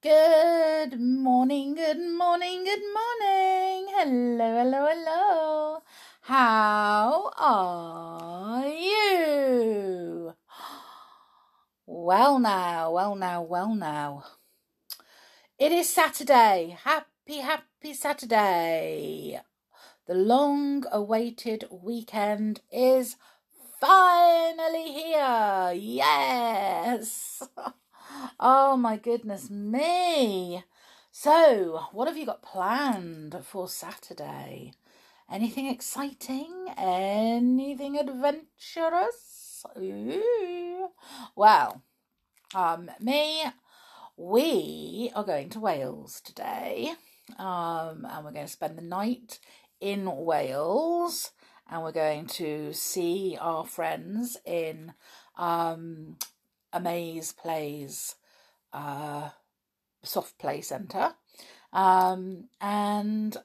Good morning, good morning, good morning. Hello, hello, hello. How are you? Well, now, well, now, well, now. It is Saturday. Happy, happy Saturday. The long awaited weekend is finally here. Yes. Oh my goodness me. So, what have you got planned for Saturday? Anything exciting? Anything adventurous? Ooh. Well, um, me, we are going to Wales today. Um, and we're going to spend the night in Wales and we're going to see our friends in um, Amaze Plays uh, soft play centre. Um, and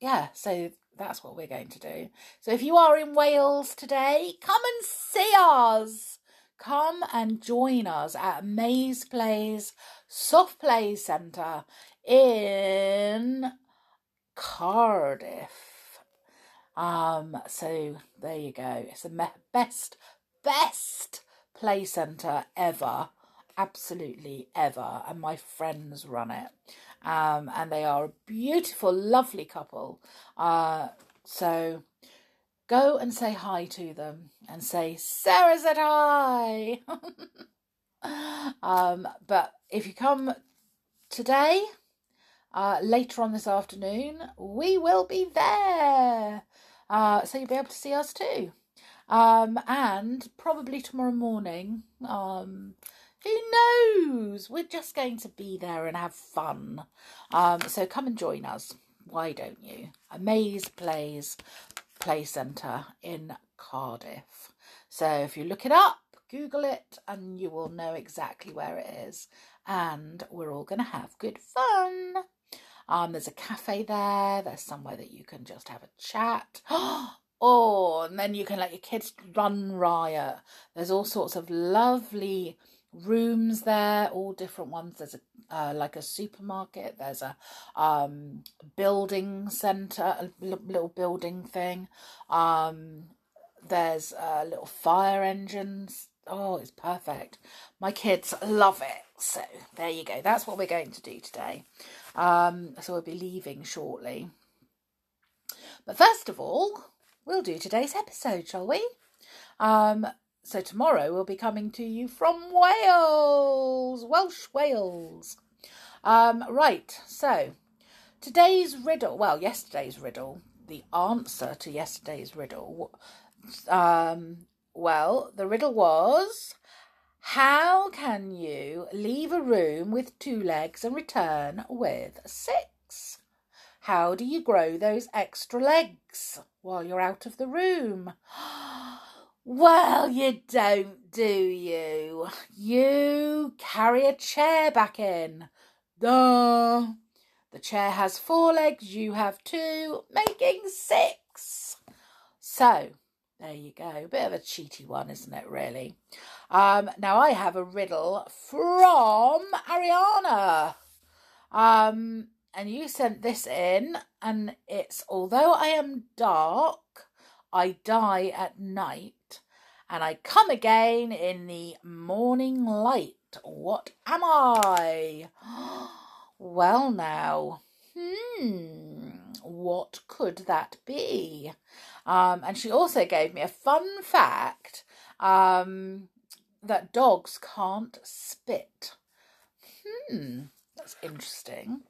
yeah, so that's what we're going to do. So if you are in Wales today, come and see us. Come and join us at Maze Plays Soft Play Centre in Cardiff. Um, so there you go. It's the best, best play centre ever absolutely ever and my friends run it. Um, and they are a beautiful lovely couple. Uh, so go and say hi to them and say sarah said hi. Um, but if you come today uh, later on this afternoon we will be there. Uh, so you'll be able to see us too um, and probably tomorrow morning, um, who knows? We're just going to be there and have fun. Um, so come and join us. Why don't you? Amaze Plays Play Centre in Cardiff. So if you look it up, Google it, and you will know exactly where it is. And we're all going to have good fun. Um, there's a cafe there. There's somewhere that you can just have a chat. Oh, and then you can let your kids run riot. There's all sorts of lovely rooms there, all different ones. There's a uh, like a supermarket. There's a um, building center, a little building thing. Um, there's uh, little fire engines. Oh, it's perfect. My kids love it. So there you go. That's what we're going to do today. Um, so we'll be leaving shortly. But first of all, we'll do today's episode, shall we? Um, so tomorrow we'll be coming to you from Wales, Welsh Wales. Um, right, so today's riddle, well, yesterday's riddle, the answer to yesterday's riddle, um, well, the riddle was how can you leave a room with two legs and return with six? How do you grow those extra legs? While you're out of the room. Well, you don't, do you? You carry a chair back in. Duh. The chair has four legs, you have two, making six. So, there you go. Bit of a cheaty one, isn't it, really? Um, now, I have a riddle from Ariana. Um, and you sent this in, and it's although I am dark, I die at night, and I come again in the morning light. What am I? Well, now, hmm, what could that be? Um, and she also gave me a fun fact um, that dogs can't spit. Hmm, that's interesting.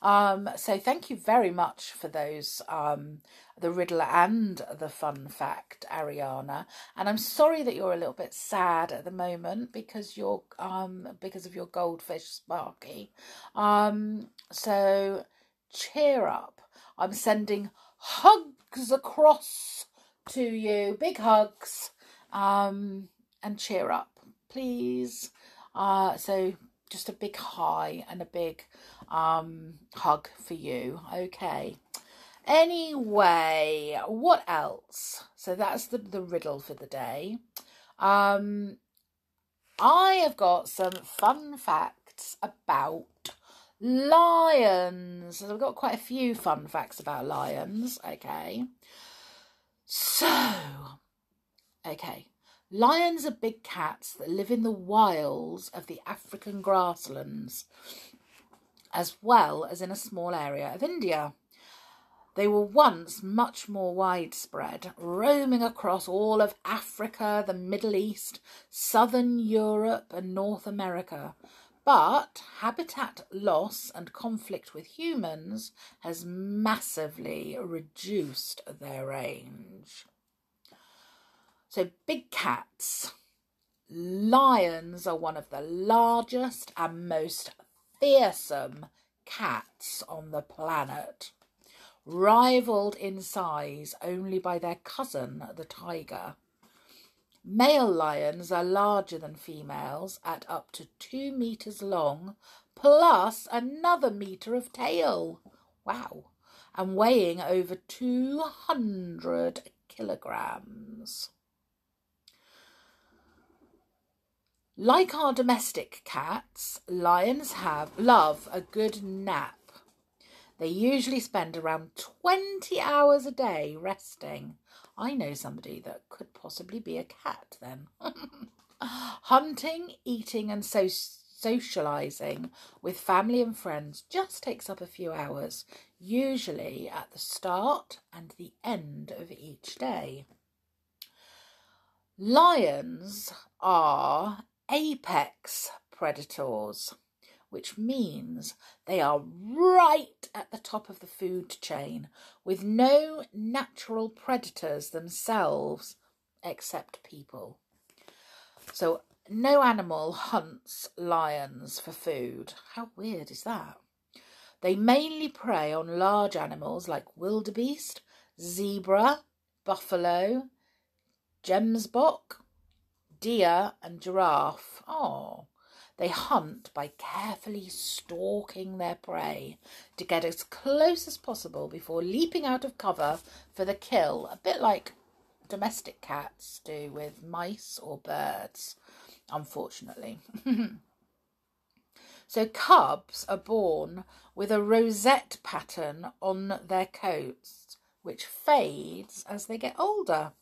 Um, so thank you very much for those, um, the riddle and the fun fact, Ariana. And I'm sorry that you're a little bit sad at the moment because you're, um, because of your goldfish Sparky. Um, so cheer up. I'm sending hugs across to you, big hugs, um, and cheer up, please. Uh, so just a big hi and a big um, hug for you. Okay. Anyway, what else? So that's the, the riddle for the day. Um, I have got some fun facts about Lions. So I've got quite a few fun facts about lions. Okay. So, okay. Lions are big cats that live in the wilds of the African grasslands, as well as in a small area of India. They were once much more widespread, roaming across all of Africa, the Middle East, southern Europe, and North America. But habitat loss and conflict with humans has massively reduced their range. So, big cats. Lions are one of the largest and most fearsome cats on the planet, rivaled in size only by their cousin, the tiger. Male lions are larger than females at up to two meters long, plus another meter of tail. Wow. And weighing over 200 kilograms. Like our domestic cats, lions have love a good nap. They usually spend around 20 hours a day resting. I know somebody that could possibly be a cat then. Hunting, eating, and so socializing with family and friends just takes up a few hours, usually at the start and the end of each day. Lions are apex predators, which means they are right at the top of the food chain with no natural predators themselves except people. So, no animal hunts lions for food. How weird is that? They mainly prey on large animals like wildebeest, zebra, buffalo, gemsbok, deer, and giraffe. Oh, they hunt by carefully stalking their prey to get as close as possible before leaping out of cover for the kill, a bit like domestic cats do with mice or birds, unfortunately. so, cubs are born with a rosette pattern on their coats, which fades as they get older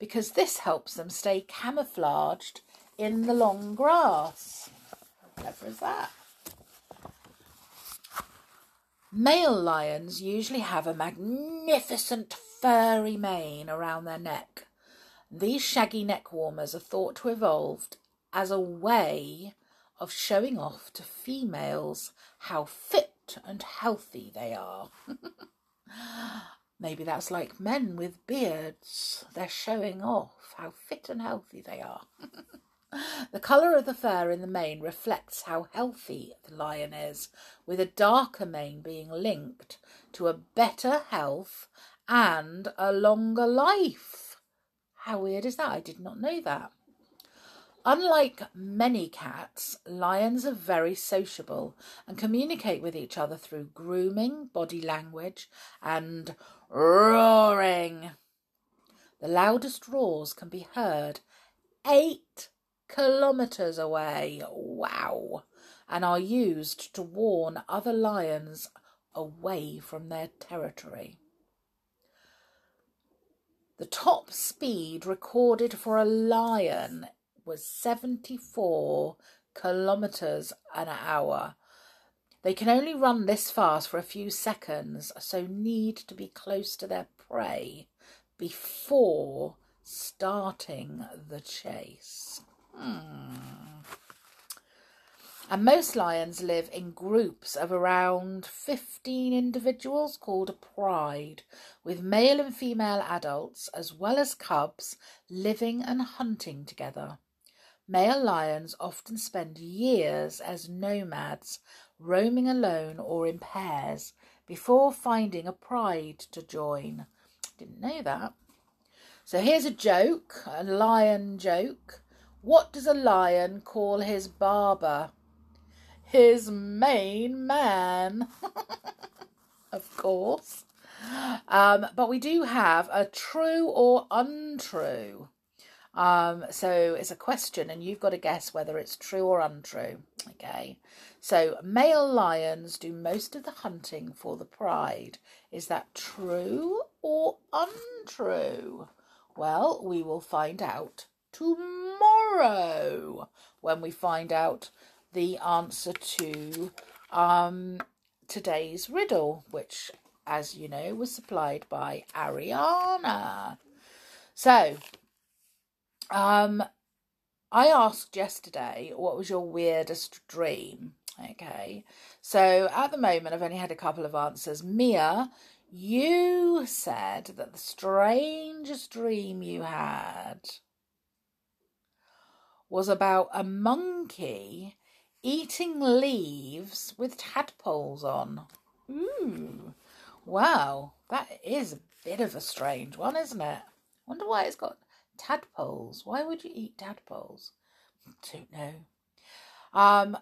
because this helps them stay camouflaged in the long grass. How clever is that? Male lions usually have a magnificent furry mane around their neck. These shaggy neck warmers are thought to have evolved as a way of showing off to females how fit and healthy they are. Maybe that's like men with beards. They're showing off how fit and healthy they are. the colour of the fur in the mane reflects how healthy the lion is, with a darker mane being linked to a better health and a longer life. How weird is that? I did not know that. Unlike many cats, lions are very sociable and communicate with each other through grooming, body language, and roaring. The loudest roars can be heard eight kilometres away. Wow. And are used to warn other lions away from their territory. The top speed recorded for a lion was 74 kilometres an hour. They can only run this fast for a few seconds, so need to be close to their prey before starting the chase. Hmm. And most lions live in groups of around 15 individuals called a pride, with male and female adults as well as cubs living and hunting together. Male lions often spend years as nomads, roaming alone or in pairs, before finding a pride to join. Didn't know that. So here's a joke, a lion joke. What does a lion call his barber? His main man. of course. Um, but we do have a true or untrue. Um, so it's a question, and you've got to guess whether it's true or untrue. Okay. So, male lions do most of the hunting for the pride. Is that true or untrue? Well, we will find out tomorrow when we find out the answer to um, today's riddle, which, as you know, was supplied by Ariana. So, um, I asked yesterday what was your weirdest dream. Okay, so at the moment I've only had a couple of answers. Mia, you said that the strangest dream you had was about a monkey eating leaves with tadpoles on. Ooh, wow, that is a bit of a strange one, isn't it? Wonder why it's got tadpoles. Why would you eat tadpoles? Don't know. Um,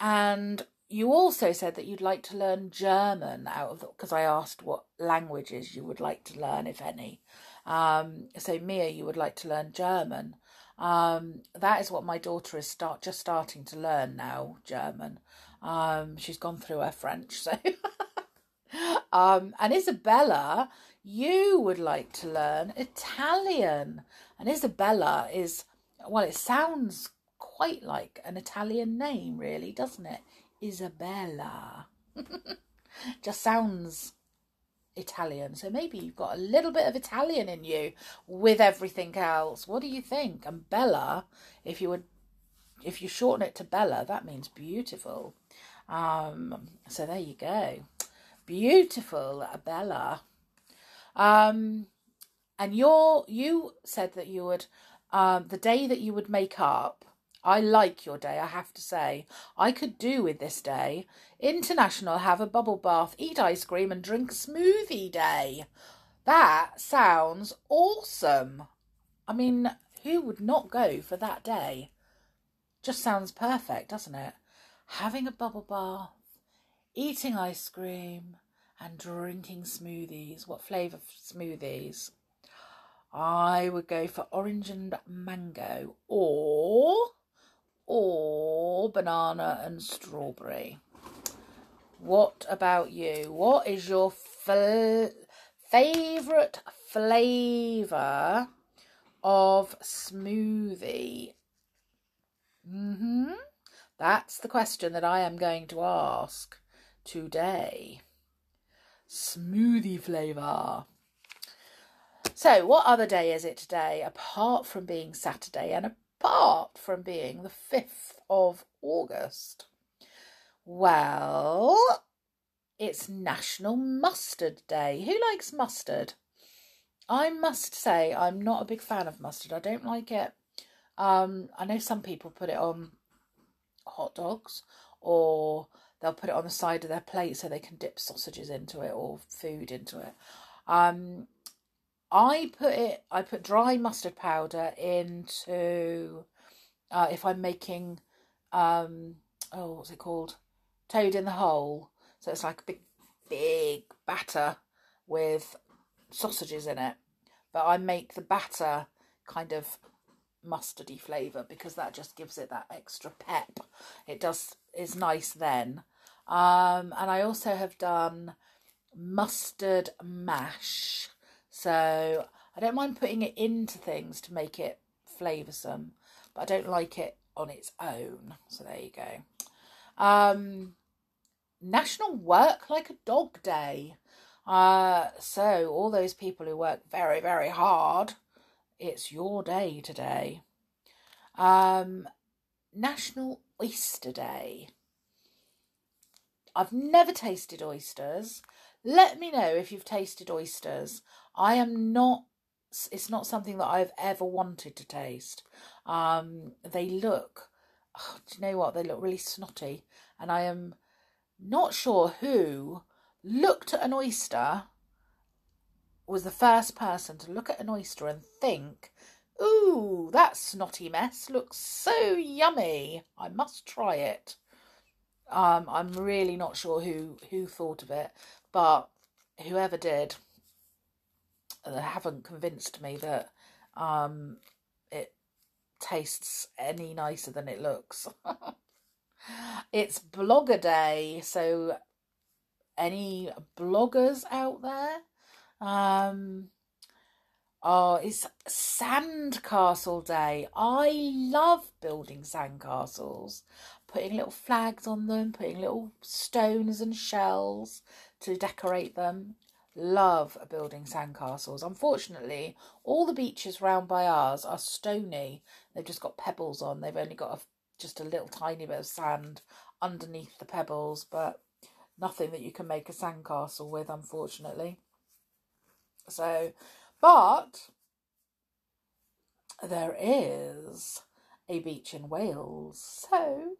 and you also said that you'd like to learn German out of because I asked what languages you would like to learn, if any. Um, so Mia, you would like to learn German. Um, that is what my daughter is start just starting to learn now, German. Um, she's gone through her French, so. um, and Isabella, you would like to learn Italian, and Isabella is well, it sounds quite like an Italian name, really, doesn't it? Isabella. Just sounds Italian. So maybe you've got a little bit of Italian in you with everything else. What do you think? And Bella, if you would if you shorten it to Bella, that means beautiful. Um, so there you go. Beautiful Bella. Um, and you're you said that you would um, the day that you would make up I like your day, I have to say. I could do with this day. International have a bubble bath, eat ice cream, and drink smoothie day. That sounds awesome. I mean, who would not go for that day? Just sounds perfect, doesn't it? Having a bubble bath, eating ice cream, and drinking smoothies. What flavour smoothies? I would go for orange and mango or or banana and strawberry. What about you? What is your fl- favourite flavour of smoothie? Mm-hmm. That's the question that I am going to ask today. Smoothie flavour. So, what other day is it today apart from being Saturday and apart from being the 5th of August? Well, it's National Mustard Day. Who likes mustard? I must say, I'm not a big fan of mustard. I don't like it. Um, I know some people put it on hot dogs or they'll put it on the side of their plate so they can dip sausages into it or food into it. Um, I put it. I put dry mustard powder into uh, if I'm making um oh what's it called toad in the hole. So it's like a big big batter with sausages in it. But I make the batter kind of mustardy flavour because that just gives it that extra pep. It does is nice then. Um, and I also have done mustard mash so I don't mind putting it into things to make it flavoursome, but I don't like it on its own. So there you go. Um, National Work Like a Dog Day. Uh, so all those people who work very, very hard, it's your day today. Um, National Oyster Day. I've never tasted oysters. Let me know if you've tasted oysters. I am not it's not something that I've ever wanted to taste. Um, they look, oh, do you know what? They look really snotty, and I am not sure who looked at an oyster was the first person to look at an oyster and think, "Ooh, that snotty mess looks so yummy. I must try it." Um, I'm really not sure who who thought of it, but whoever did, they haven't convinced me that um, it tastes any nicer than it looks. it's blogger day, so any bloggers out there? Um, oh, it's sandcastle day. I love building sandcastles, putting little flags on them, putting little stones and shells to decorate them. Love building sandcastles. Unfortunately, all the beaches round by ours are stony. They've just got pebbles on. They've only got a, just a little tiny bit of sand underneath the pebbles, but nothing that you can make a sandcastle with, unfortunately. So, but there is a beach in Wales, so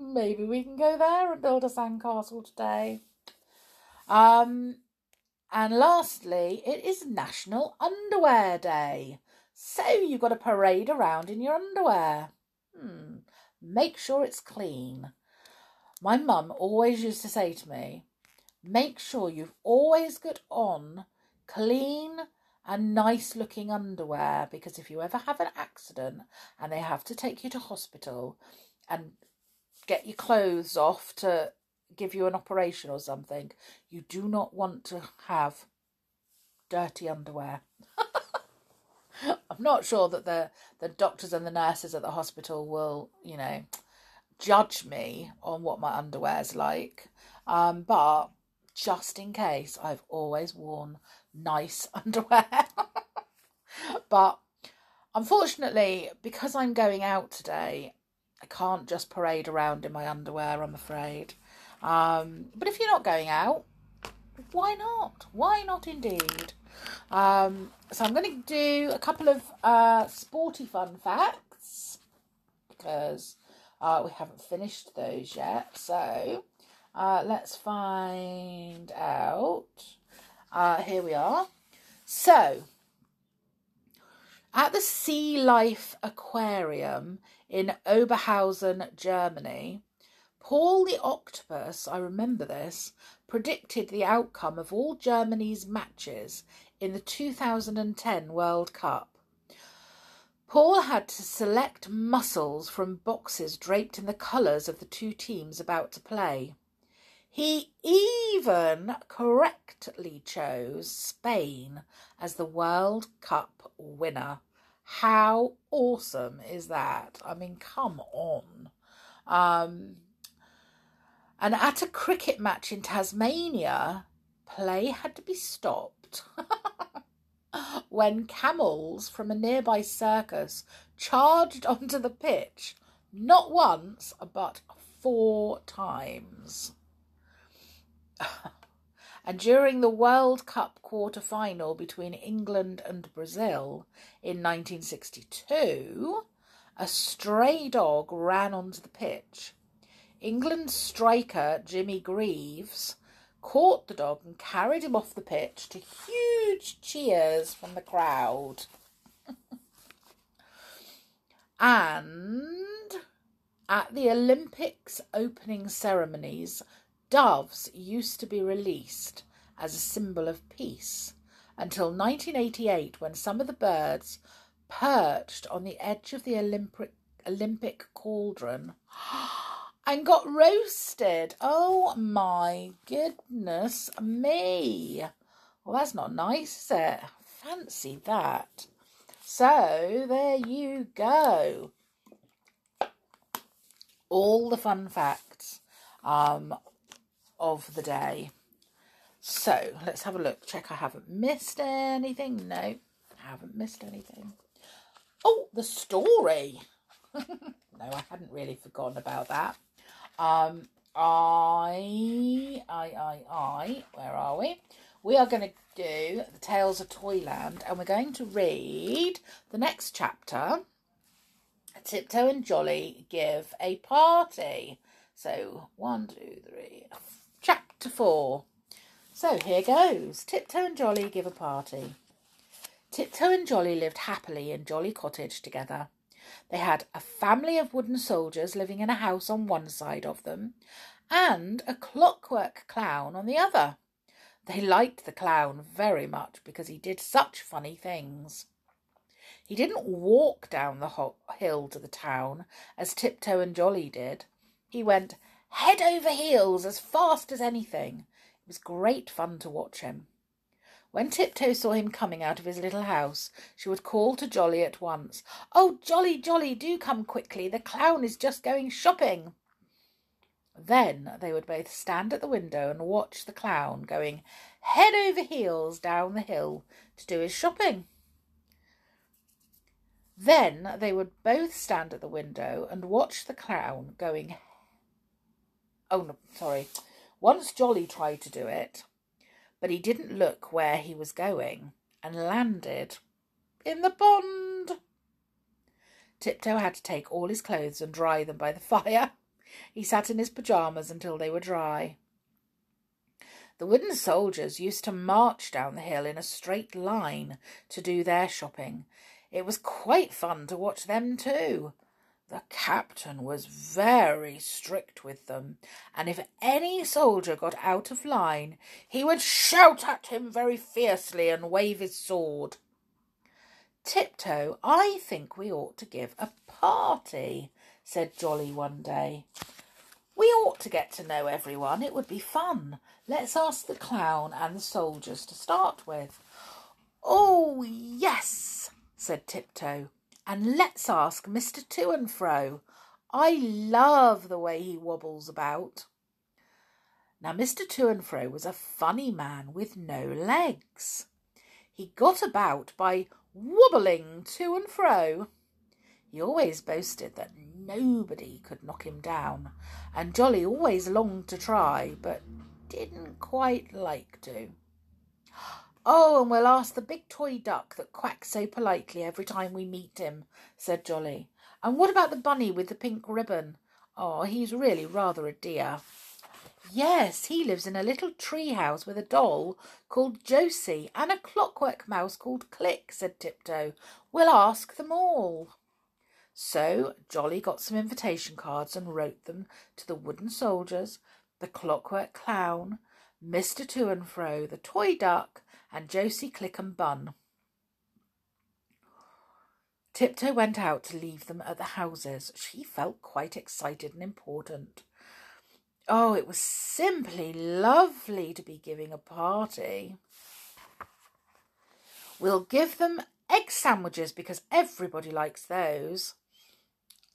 maybe we can go there and build a sandcastle today. Um, and lastly, it is National Underwear Day. So you've got to parade around in your underwear. Hmm. Make sure it's clean. My mum always used to say to me, make sure you've always got on clean and nice looking underwear because if you ever have an accident and they have to take you to hospital and get your clothes off to give you an operation or something, you do not want to have dirty underwear. I'm not sure that the, the doctors and the nurses at the hospital will, you know, judge me on what my underwear's like. Um, but just in case, I've always worn nice underwear. but unfortunately, because I'm going out today, I can't just parade around in my underwear, I'm afraid. Um, but if you're not going out, why not? Why not indeed? Um, so I'm going to do a couple of uh, sporty fun facts because uh, we haven't finished those yet. So uh, let's find out. Uh, here we are. So, at the Sea Life Aquarium in Oberhausen, Germany, Paul the Octopus, I remember this, predicted the outcome of all Germany's matches in the 2010 World Cup. Paul had to select mussels from boxes draped in the colours of the two teams about to play. He even correctly chose Spain as the World Cup winner. How awesome is that? I mean, come on. Um, and at a cricket match in Tasmania, play had to be stopped when camels from a nearby circus charged onto the pitch, not once, but four times. and during the World Cup quarter final between England and Brazil in 1962, a stray dog ran onto the pitch England striker Jimmy Greaves caught the dog and carried him off the pitch to huge cheers from the crowd. and at the Olympics opening ceremonies, doves used to be released as a symbol of peace until 1988 when some of the birds perched on the edge of the Olympic Olympic cauldron and got roasted. Oh my goodness me. Well, that's not nice, is it? Fancy that. So, there you go. All the fun facts um, of the day. So, let's have a look. Check I haven't missed anything. No, I haven't missed anything. Oh, the story. no, I hadn't really forgotten about that. Um, I, I, I, I, where are we? We are going to do the Tales of Toyland and we're going to read the next chapter. Tiptoe and Jolly give a party. So, one, two, three, chapter four. So, here goes Tiptoe and Jolly give a party. Tiptoe and Jolly lived happily in Jolly Cottage together. They had a family of wooden soldiers living in a house on one side of them, and a clockwork clown on the other. They liked the clown very much because he did such funny things. He didn't walk down the hill to the town as Tiptoe and Jolly did. He went head over heels as fast as anything. It was great fun to watch him. When Tiptoe saw him coming out of his little house, she would call to Jolly at once, Oh, Jolly, Jolly, do come quickly. The clown is just going shopping. Then they would both stand at the window and watch the clown going head over heels down the hill to do his shopping. Then they would both stand at the window and watch the clown going. Oh, no, sorry. Once Jolly tried to do it, but he didn't look where he was going and landed in the pond. Tiptoe had to take all his clothes and dry them by the fire. He sat in his pyjamas until they were dry. The wooden soldiers used to march down the hill in a straight line to do their shopping. It was quite fun to watch them too. The captain was very strict with them, and if any soldier got out of line, he would shout at him very fiercely and wave his sword. Tiptoe, I think we ought to give a party, said Jolly one day. We ought to get to know everyone. It would be fun. Let's ask the clown and the soldiers to start with. Oh, yes, said Tiptoe. And let's ask Mr. To and Fro. I love the way he wobbles about. Now, Mr. To and Fro was a funny man with no legs. He got about by wobbling to and fro. He always boasted that nobody could knock him down, and Jolly always longed to try, but didn't quite like to. Oh, and we'll ask the big toy duck that quacks so politely every time we meet him, said Jolly. And what about the bunny with the pink ribbon? Oh, he's really rather a dear. Yes, he lives in a little tree house with a doll called Josie and a clockwork mouse called Click, said Tiptoe. We'll ask them all. So Jolly got some invitation cards and wrote them to the wooden soldiers, the clockwork clown, Mr. To and Fro, the toy duck, and Josie Click and Bun. Tiptoe went out to leave them at the houses. She felt quite excited and important. Oh, it was simply lovely to be giving a party. We'll give them egg sandwiches because everybody likes those,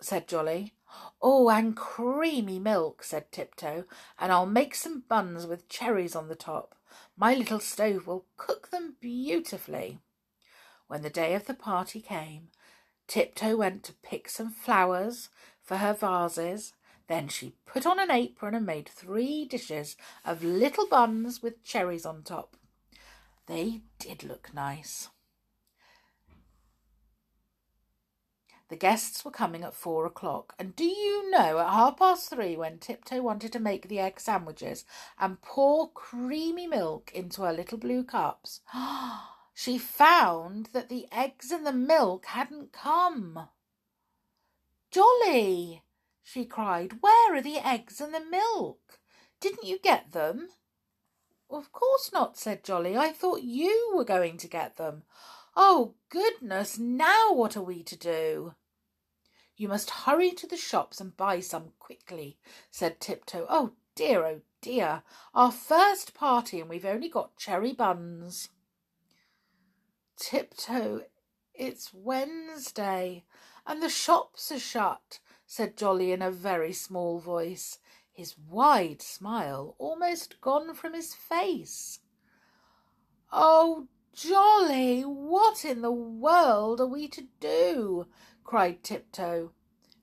said Jolly. Oh, and creamy milk, said Tiptoe, and I'll make some buns with cherries on the top. My little stove will cook them beautifully. When the day of the party came, Tiptoe went to pick some flowers for her vases. Then she put on an apron and made three dishes of little buns with cherries on top. They did look nice. The guests were coming at four o'clock, and do you know, at half past three, when Tiptoe wanted to make the egg sandwiches and pour creamy milk into her little blue cups, she found that the eggs and the milk hadn't come. Jolly, she cried, where are the eggs and the milk? Didn't you get them? Of course not, said Jolly. I thought you were going to get them. Oh, goodness, now what are we to do? You must hurry to the shops and buy some quickly, said Tiptoe. Oh dear, oh dear, our first party and we've only got cherry buns. Tiptoe, it's Wednesday and the shops are shut, said Jolly in a very small voice, his wide smile almost gone from his face. Oh, Jolly, what in the world are we to do? cried Tiptoe.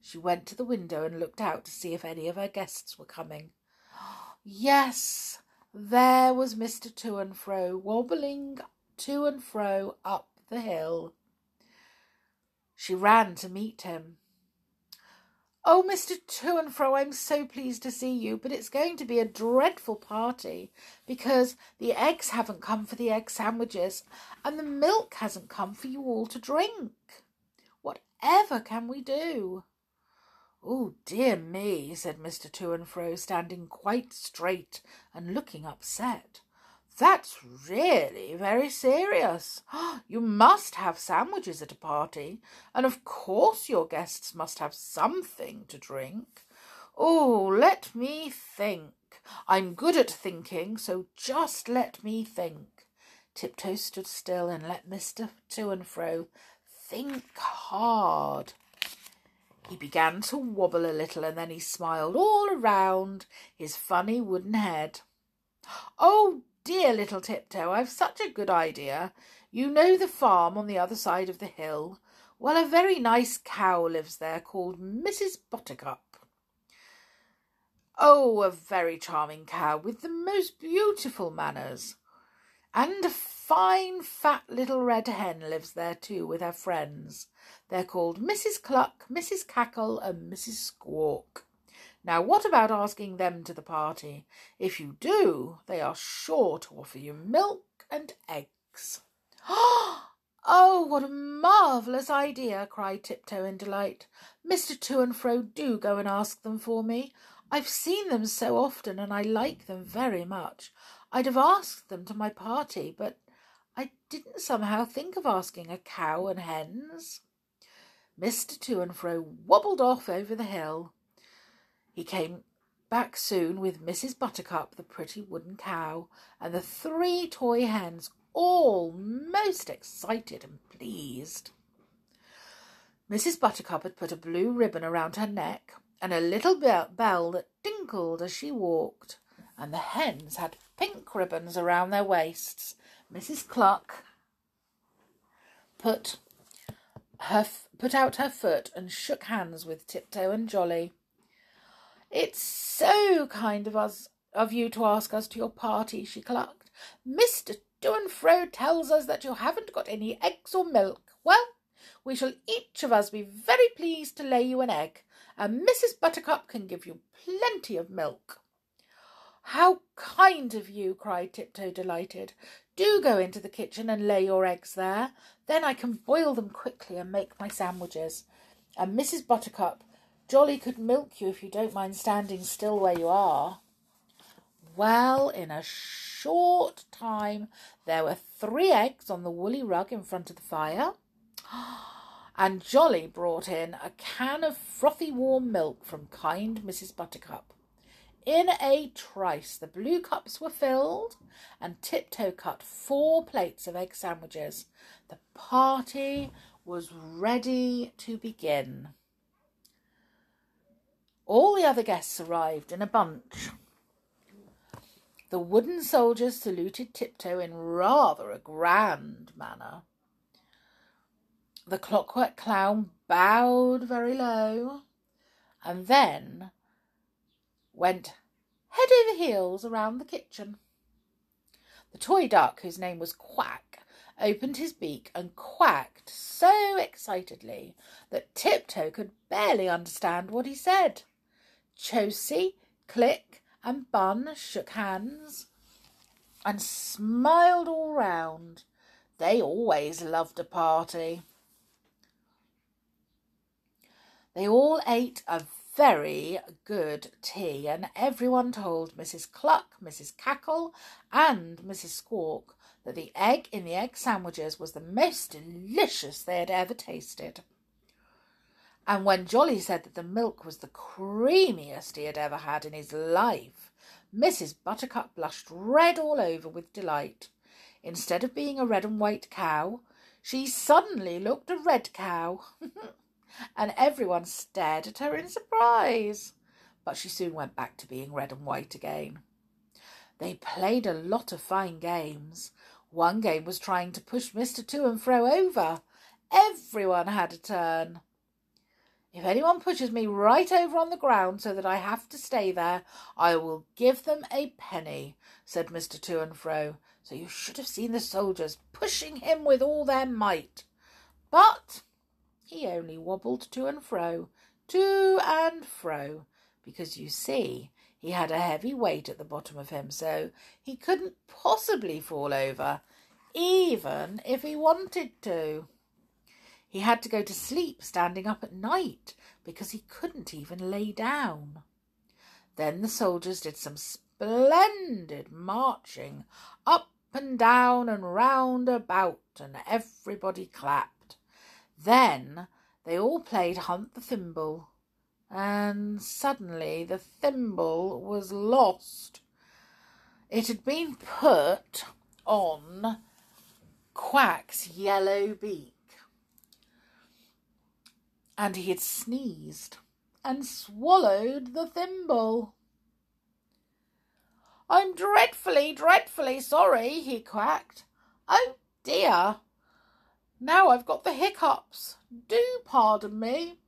She went to the window and looked out to see if any of her guests were coming. Yes, there was Mr. To and Fro, wobbling to and fro up the hill. She ran to meet him. Oh, Mr. To and Fro, I'm so pleased to see you, but it's going to be a dreadful party because the eggs haven't come for the egg sandwiches and the milk hasn't come for you all to drink. Whatever can we do? Oh, dear me, said Mr. To and Fro, standing quite straight and looking upset. That's really very serious. You must have sandwiches at a party, and of course your guests must have something to drink. Oh, let me think. I'm good at thinking, so just let me think. Tiptoe stood still and let Mr. To and Fro think hard. He began to wobble a little and then he smiled all around his funny wooden head. Oh, dear little Tiptoe, I've such a good idea. You know the farm on the other side of the hill? Well, a very nice cow lives there called Mrs. Buttercup. Oh, a very charming cow with the most beautiful manners. And a fine fat little red hen lives there too with her friends. They're called Mrs. Cluck, Mrs. Cackle, and Mrs. Squawk. Now, what about asking them to the party? If you do, they are sure to offer you milk and eggs. Oh, what a marvellous idea! cried Tiptoe in delight. Mr. To and Fro, do go and ask them for me. I've seen them so often, and I like them very much. I'd have asked them to my party, but I didn't somehow think of asking a cow and hens. Mr. To and Fro wobbled off over the hill. He came back soon with Mrs. Buttercup, the pretty wooden cow, and the three toy hens, all most excited and pleased. Mrs. Buttercup had put a blue ribbon around her neck and a little bell that tinkled as she walked, and the hens had pink ribbons around their waists. Mrs. Cluck put her put out her foot and shook hands with Tiptoe and Jolly. It's so kind of us of you to ask us to your party, she clucked. Mr. To and Fro tells us that you haven't got any eggs or milk. Well, we shall each of us be very pleased to lay you an egg, and Mrs. Buttercup can give you plenty of milk. How kind of you, cried Tiptoe, delighted. Do go into the kitchen and lay your eggs there. Then I can boil them quickly and make my sandwiches. And Mrs. Buttercup, Jolly could milk you if you don't mind standing still where you are. Well, in a short time, there were three eggs on the woolly rug in front of the fire and Jolly brought in a can of frothy warm milk from kind Mrs. Buttercup. In a trice, the blue cups were filled, and Tiptoe cut four plates of egg sandwiches. The party was ready to begin. All the other guests arrived in a bunch. The wooden soldiers saluted Tiptoe in rather a grand manner. The clockwork clown bowed very low and then went head over heels around the kitchen. The toy duck, whose name was Quack, opened his beak and quacked so excitedly that Tiptoe could barely understand what he said. Josie, Click, and Bun shook hands and smiled all round. They always loved a party. They all ate a very good tea, and everyone told Mrs. Cluck, Mrs. Cackle, and Mrs. Squawk that the egg in the egg sandwiches was the most delicious they had ever tasted. And when Jolly said that the milk was the creamiest he had ever had in his life, Mrs. Buttercup blushed red all over with delight. Instead of being a red and white cow, she suddenly looked a red cow. and everyone stared at her in surprise. But she soon went back to being red and white again. They played a lot of fine games. One game was trying to push Mr. To and Fro over. Everyone had a turn. If anyone pushes me right over on the ground so that I have to stay there, I will give them a penny, said Mr. To and Fro. So you should have seen the soldiers pushing him with all their might. But he only wobbled to and fro, to and fro, because you see, he had a heavy weight at the bottom of him, so he couldn't possibly fall over, even if he wanted to. He had to go to sleep standing up at night because he couldn't even lay down. Then the soldiers did some splendid marching up and down and round about, and everybody clapped. Then they all played Hunt the Thimble. and suddenly the thimble was lost. It had been put on Quack's yellow beak, and he had sneezed and swallowed the thimble. I'm dreadfully, dreadfully sorry, he quacked. Oh dear, now I've got the hiccups. Do pardon me.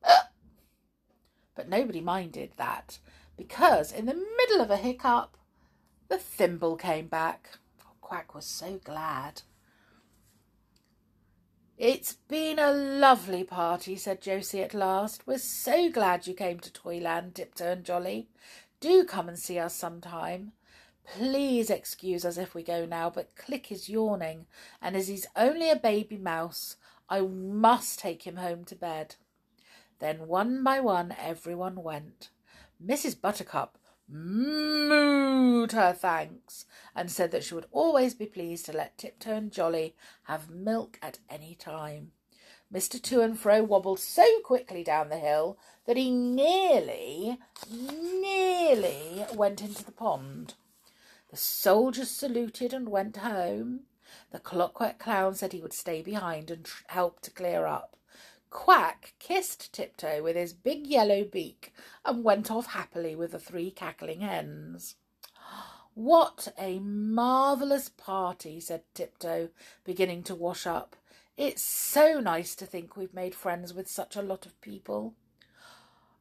But nobody minded that because in the middle of a hiccup, the thimble came back. Quack was so glad. It's been a lovely party, said Josie at last. We're so glad you came to Toyland, Tiptoe and Jolly. Do come and see us sometime. Please excuse us if we go now, but Click is yawning, and as he's only a baby mouse, I must take him home to bed. Then one by one everyone went. Mrs. Buttercup mooed her thanks and said that she would always be pleased to let Tiptoe and Jolly have milk at any time. Mr. To and Fro wobbled so quickly down the hill that he nearly, nearly went into the pond. The soldiers saluted and went home. The clockwork clown said he would stay behind and tr- help to clear up. Quack kissed Tiptoe with his big yellow beak and went off happily with the three cackling hens. What a marvellous party, said Tiptoe, beginning to wash up. It's so nice to think we've made friends with such a lot of people.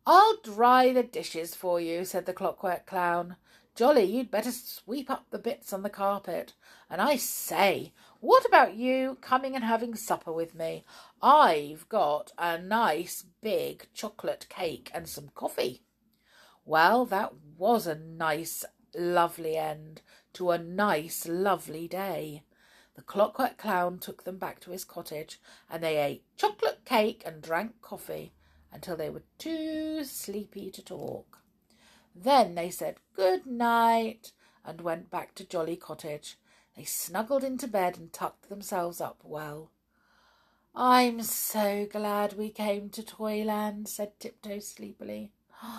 I'll dry the dishes for you, said the clockwork clown. Jolly, you'd better sweep up the bits on the carpet. And I say, what about you coming and having supper with me? I've got a nice big chocolate cake and some coffee. Well, that was a nice, lovely end to a nice, lovely day. The clockwork clown took them back to his cottage, and they ate chocolate cake and drank coffee until they were too sleepy to talk. Then they said good night and went back to Jolly Cottage. They snuggled into bed and tucked themselves up well. I'm so glad we came to Toyland, said Tiptoe sleepily.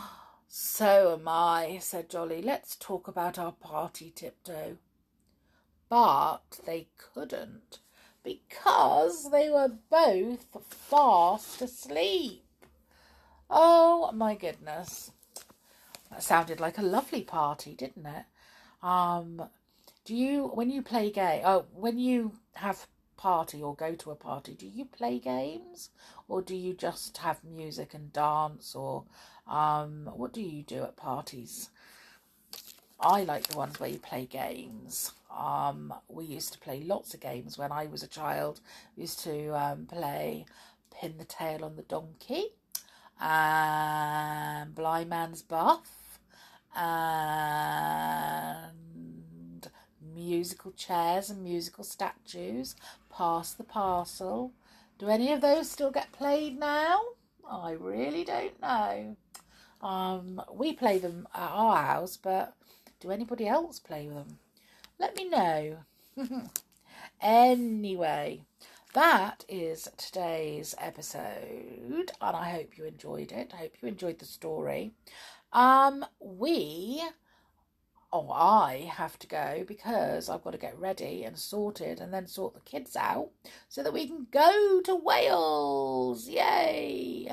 So am I, said Jolly. Let's talk about our party, Tiptoe. But they couldn't because they were both fast asleep. Oh my goodness. That sounded like a lovely party, didn't it? Um, do you, when you play game, oh, when you have party or go to a party, do you play games or do you just have music and dance or um, what do you do at parties? I like the ones where you play games. Um, we used to play lots of games when I was a child. We used to um, play Pin the Tail on the Donkey and Blind Man's Buff and musical chairs and musical statues. Pass the parcel. Do any of those still get played now? I really don't know. Um, we play them at our house, but do anybody else play them? Let me know. anyway, that is today's episode, and I hope you enjoyed it. I hope you enjoyed the story. Um, we, oh, I have to go because I've got to get ready and sorted and then sort the kids out so that we can go to Wales. Yay!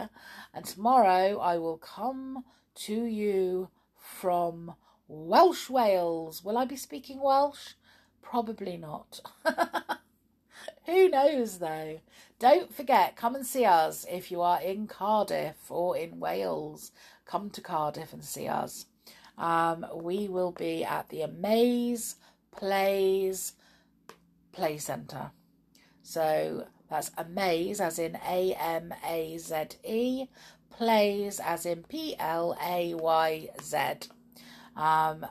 And tomorrow I will come to you from Welsh Wales. Will I be speaking Welsh? Probably not. Who knows though? Don't forget, come and see us if you are in Cardiff or in Wales come to Cardiff and see us. Um, we will be at the Amaze Playz Play Centre. So that's Amaze as in A M A Z E, Playz as in P L A Y Z. Um,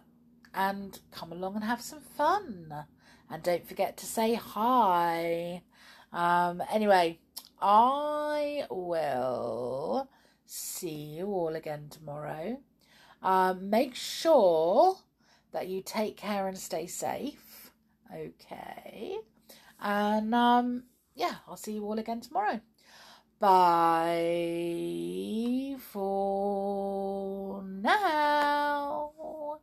and come along and have some fun. And don't forget to say hi. Um, anyway, I will see you all again tomorrow. Um, make sure that you take care and stay safe. Okay. And um, yeah, I'll see you all again tomorrow. Bye for now.